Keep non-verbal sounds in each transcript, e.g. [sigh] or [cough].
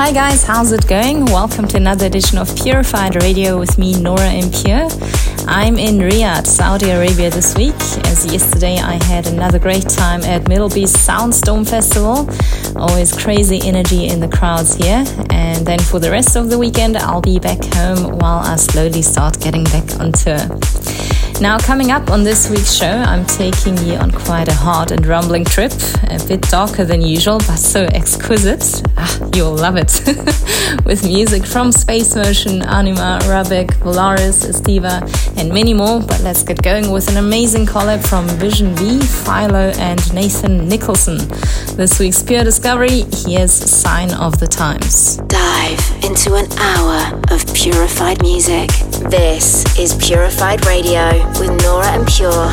Hi guys, how's it going? Welcome to another edition of Purified Radio with me, Nora En Pure. I'm in Riyadh, Saudi Arabia this week. As yesterday, I had another great time at MDLBEAST Soundstorm Festival. Always crazy energy in the crowds here. And then for the rest of the weekend, I'll be back home while I slowly start getting back on tour. Now, coming up on this week's show, I'm taking you on quite a hard and rumbling trip, a bit darker than usual, but so exquisite. Ah, you'll love it. [laughs] With music from Space Motion, Anyma, Ruback, Volaris, Estiva, and many more. But let's get going with an amazing collab from Vision B, Fylo, and Nathan Nicholson. This week's Pure Discovery, here's Sign of the Times. Dive into an hour of purified music. This is Purified Radio with Nora En Pure.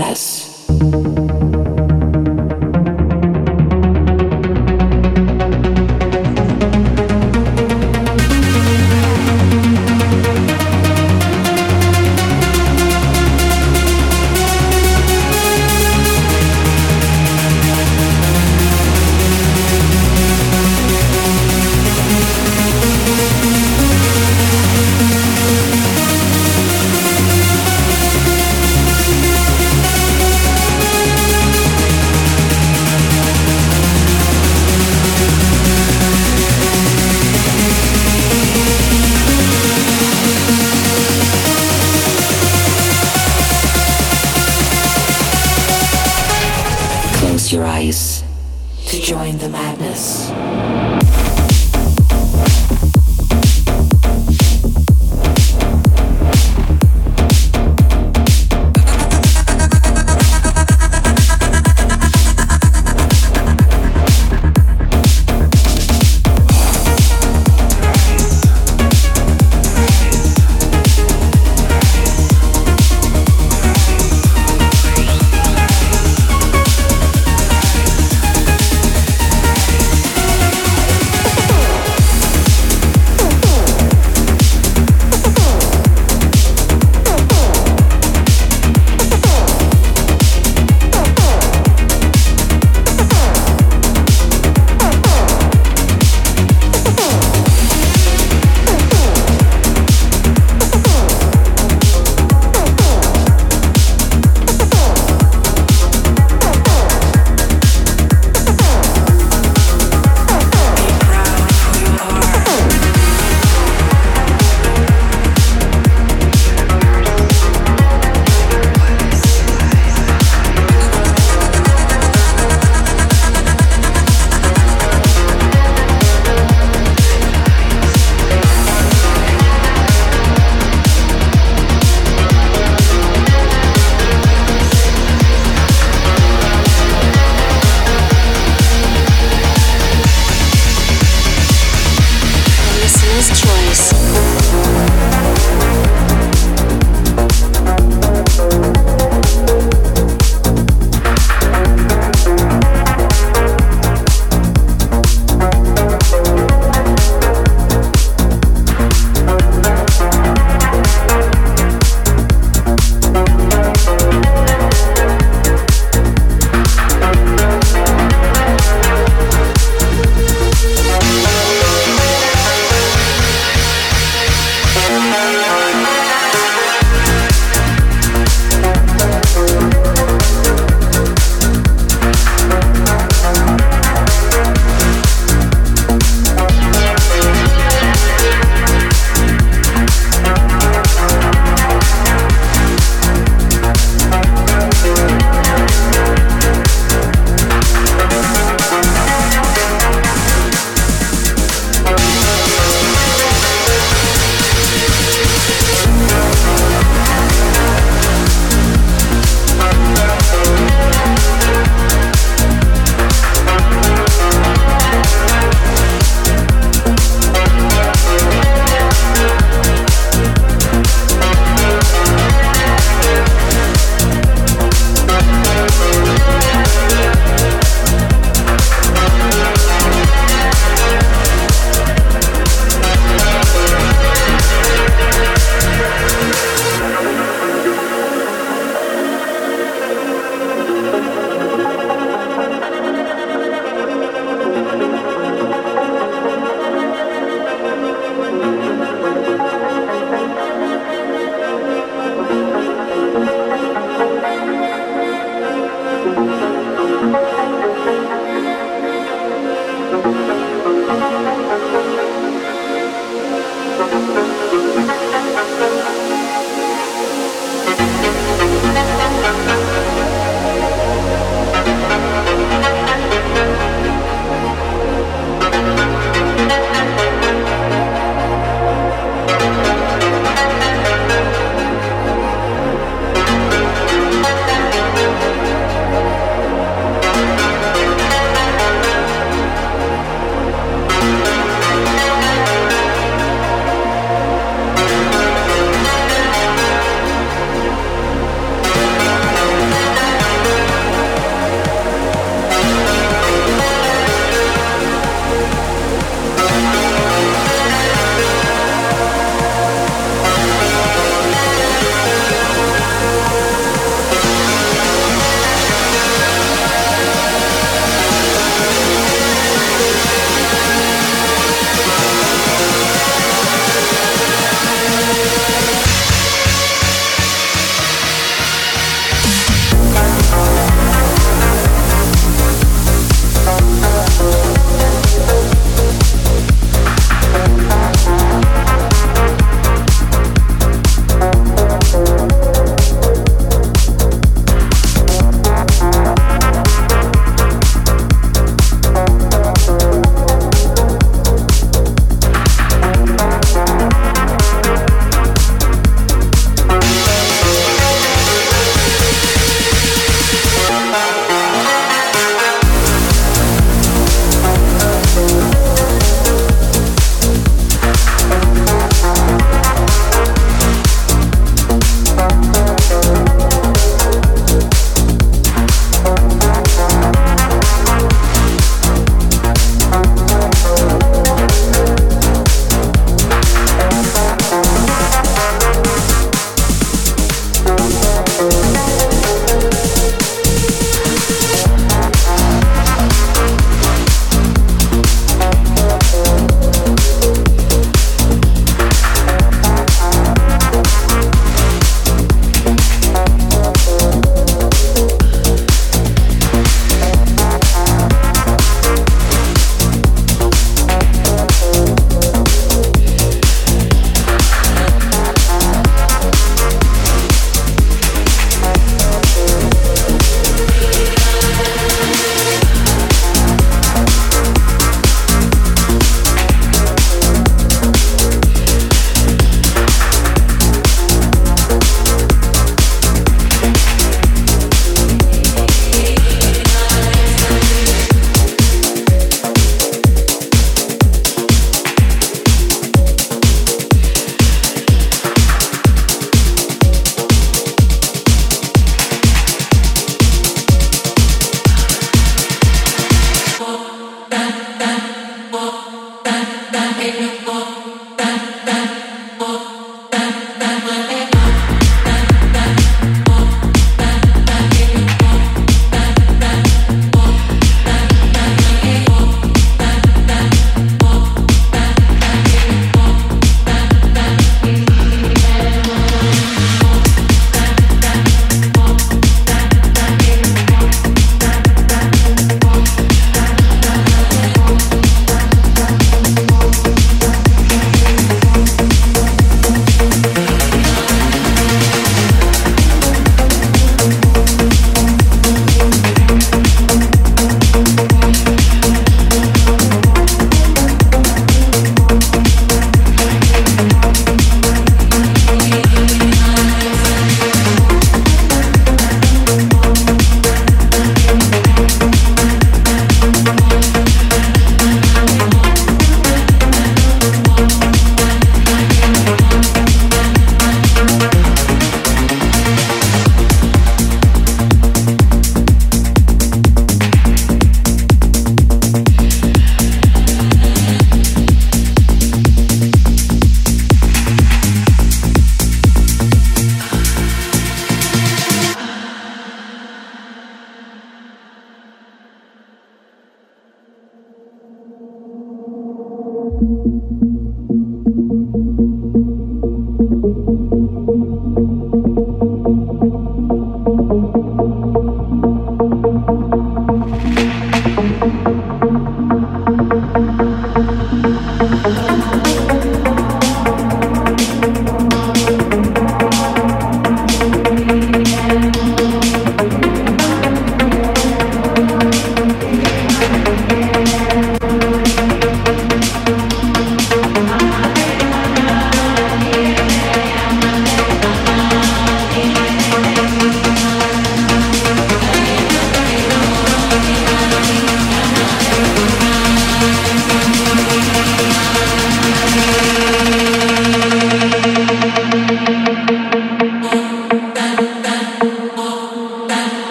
Yes.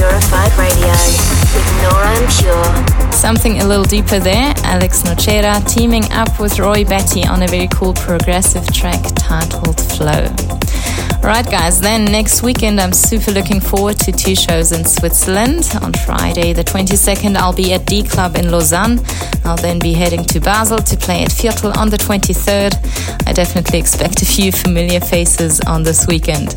Purified Radio with Nora En Pure. Something a little deeper there. Alex Nocera teaming up with Roy Batty on a very cool progressive track titled Flow. Right, guys, then next weekend I'm super looking forward to two shows in Switzerland. On Friday, the 22nd, I'll be at D Club in Lausanne. I'll then be heading to Basel to play at Viertel on the 23rd. I definitely expect a few familiar faces on this weekend.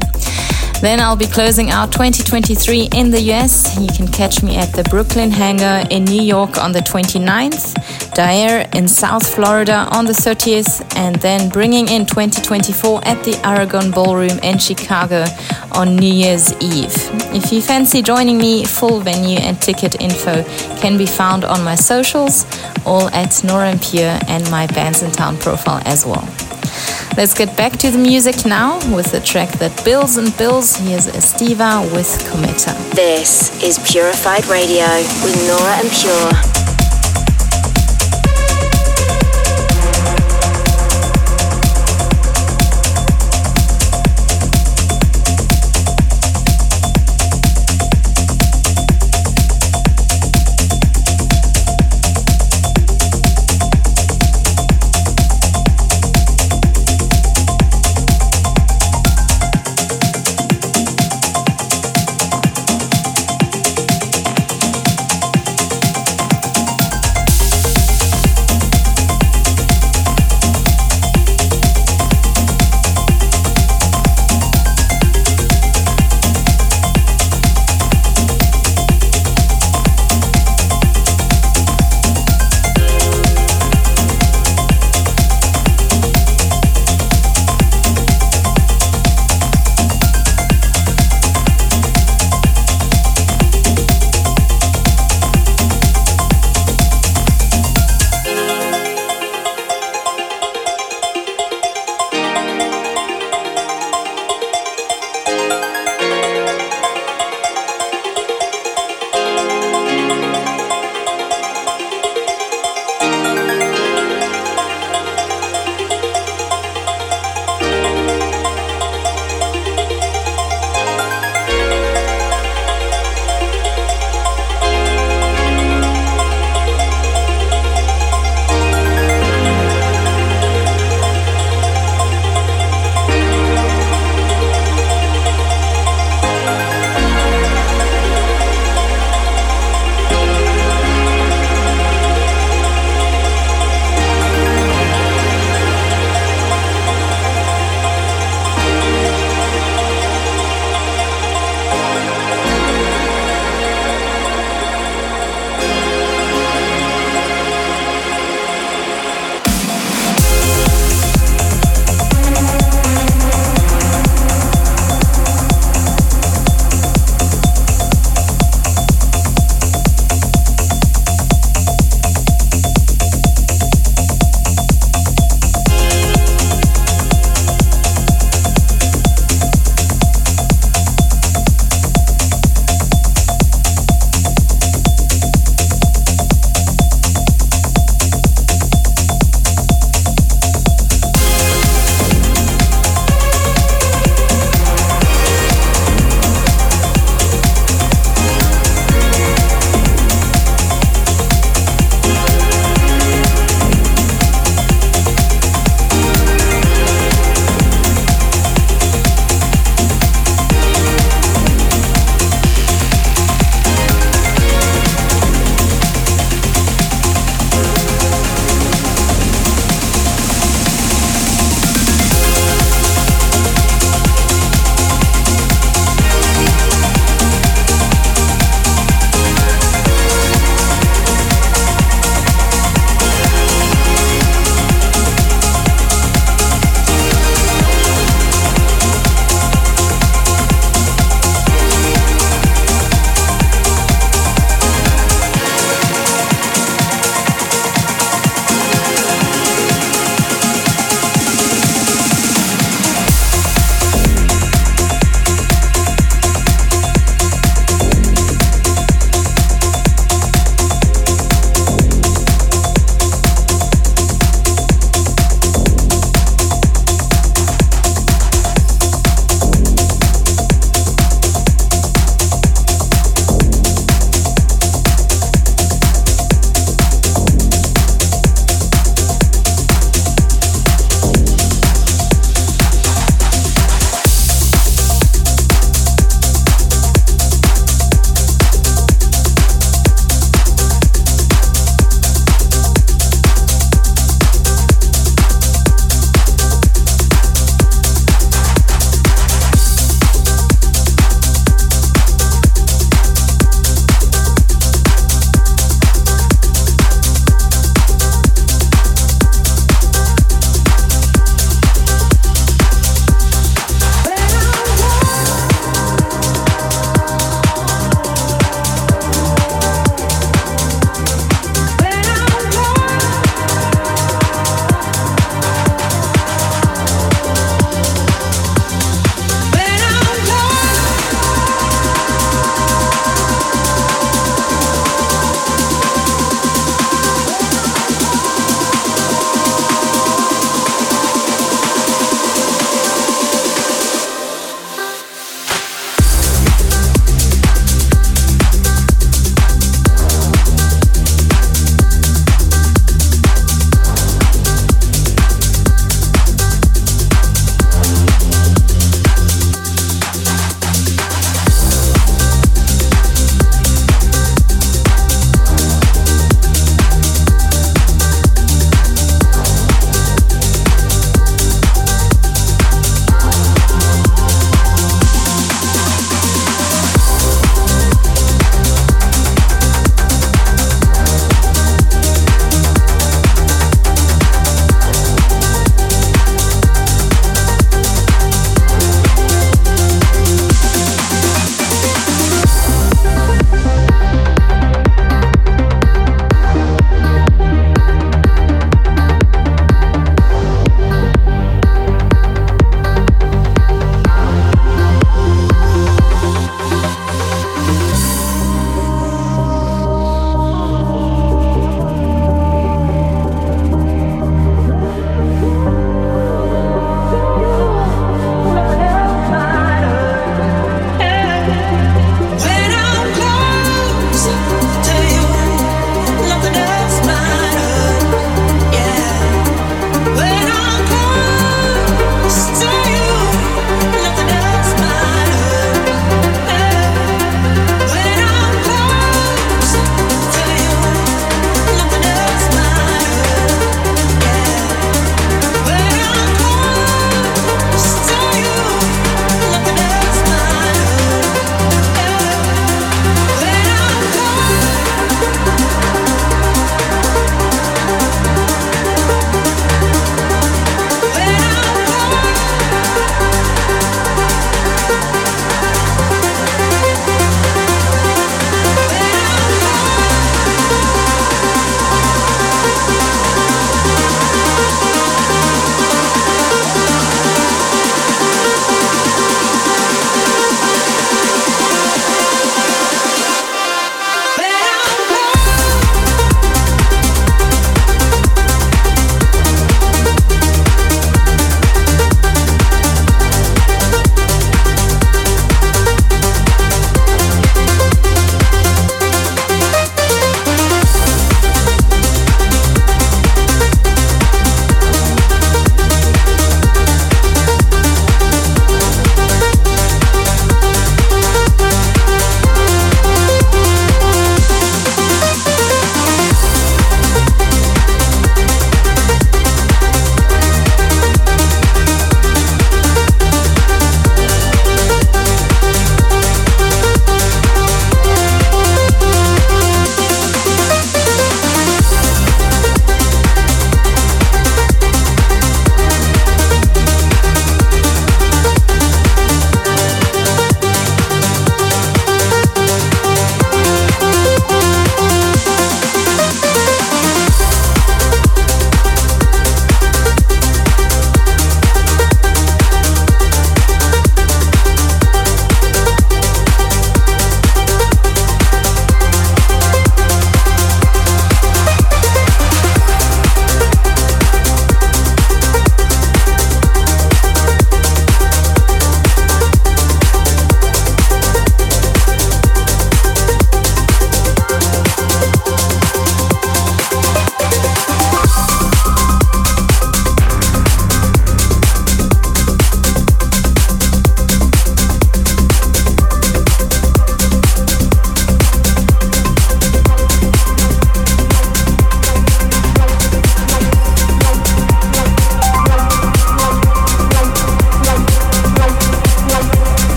Then I'll be closing out 2023 in the US. You can catch me at the Brooklyn Hangar in New York on the 29th, Dare in South Florida on the 30th, and then bringing in 2024 at the Aragon Ballroom in Chicago on New Year's Eve. If you fancy joining me, full venue and ticket info can be found on my socials, all at Nora En Pure and my Bandsintown profile as well. Let's get back to the music now with the track that builds and builds. Here's Estiva with Cometa. This is Purified Radio with Nora En Pure.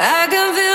I can feel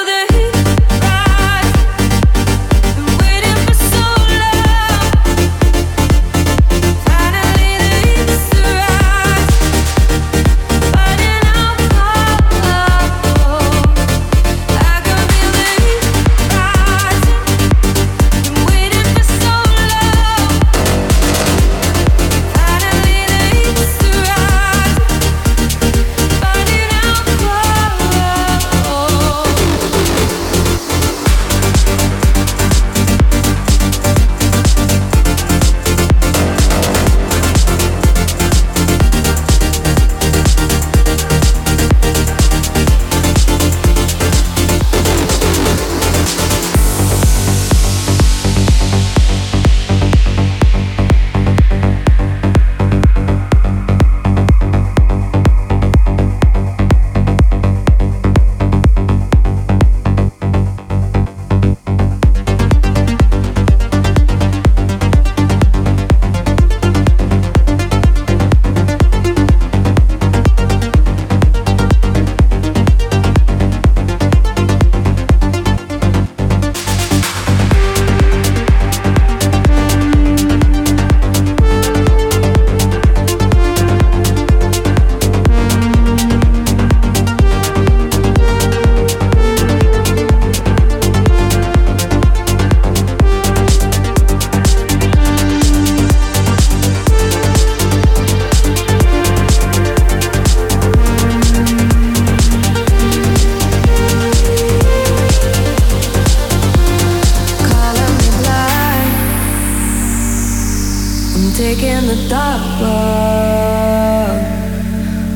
taking the dark road.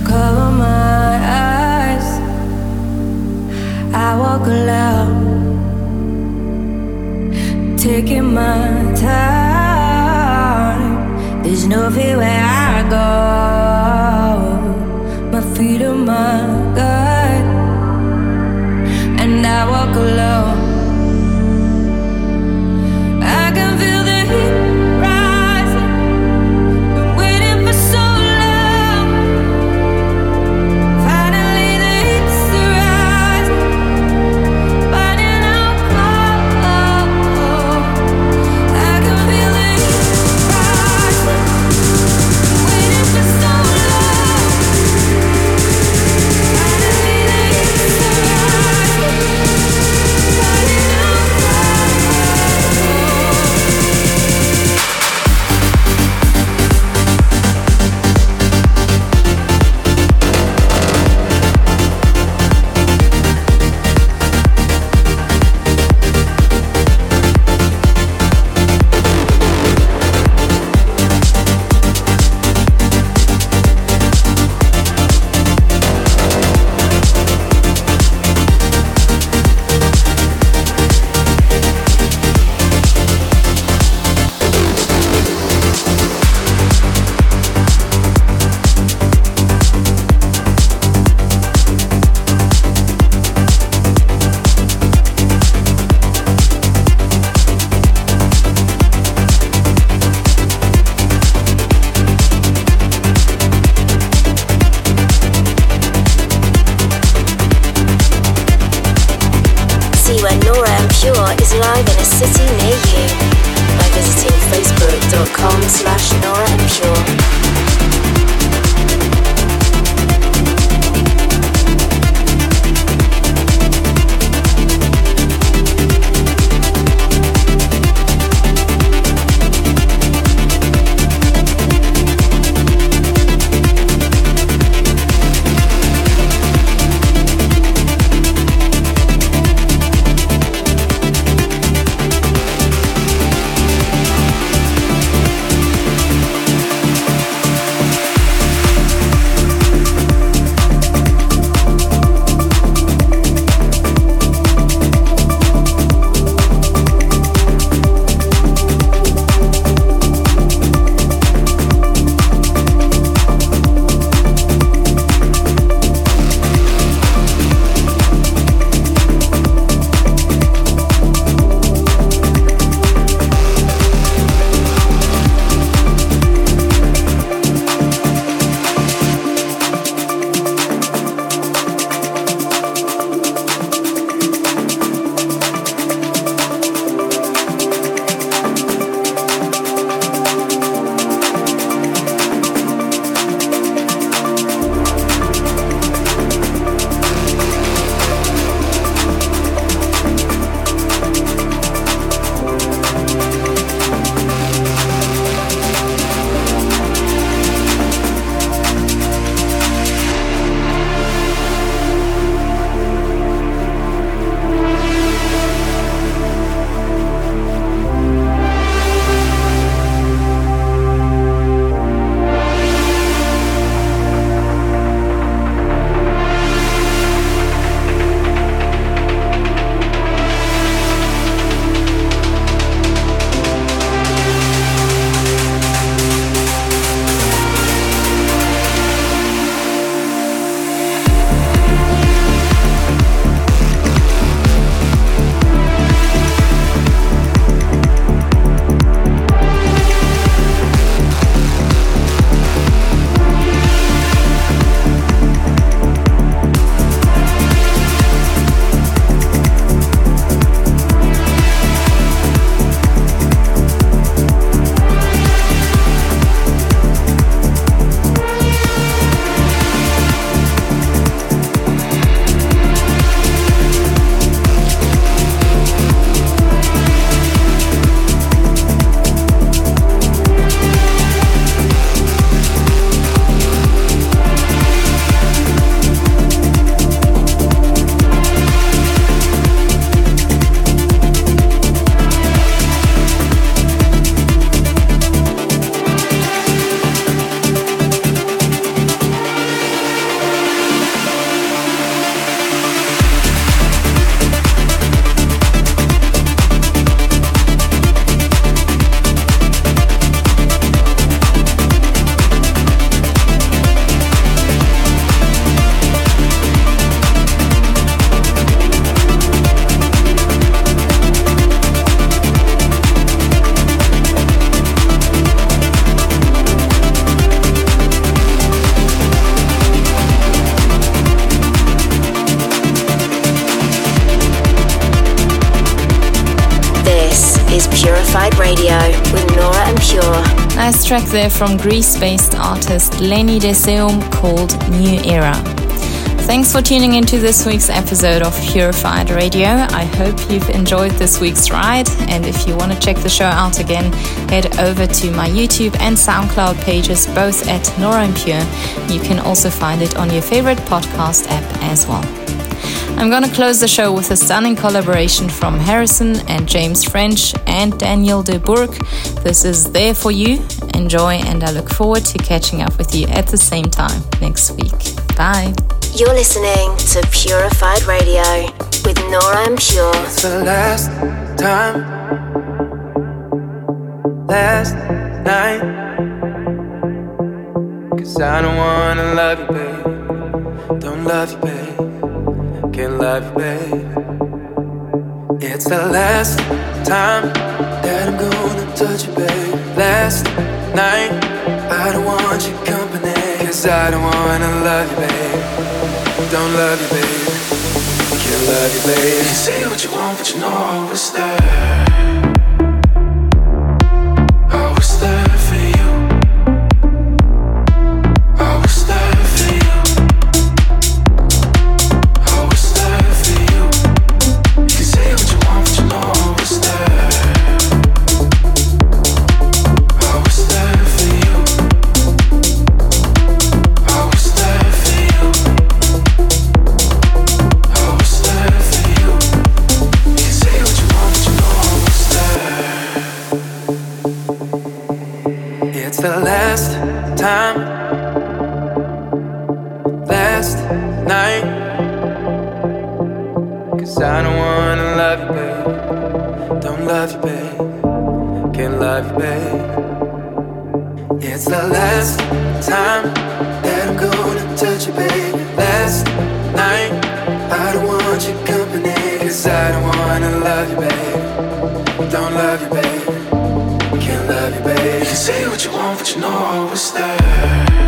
Cover my eyes. I walk alone. Taking my time. There's no fear where I go. Pure is live in a city near you by visiting facebook.com slash Nora En Pure. Purified Radio with Nora En Pure. Nice track there from Greece based artist Lenny Dezeum called New Era. Thanks for tuning into this week's episode of Purified Radio. I hope you've enjoyed this week's ride. And if you want to check the show out again, head over to my YouTube and SoundCloud pages, both at Nora En Pure. You can also find it on your favorite podcast app as well. I'm gonna close the show with a stunning collaboration from Harrison and James French and Daniel de Bourg. This is There For You. Enjoy, and I look forward to catching up with you at the same time next week. Bye. You're listening to Purified Radio with Nora En Pure. It's the last time, last night. Cause I don't wanna love you, babe. Don't love you, babe. Can't love babe. It's the last time that I'm gonna touch you, babe. Last night, I don't want your company. Cause I don't wanna love you, babe don't love you, babe. Can't love you, babe. You say what you want, but you know I was there. the last time. Last night. Cause I don't wanna love you, babe. Don't love you, babe. Can't love you, babe. It's the last time. Say what you want, but you know I was there.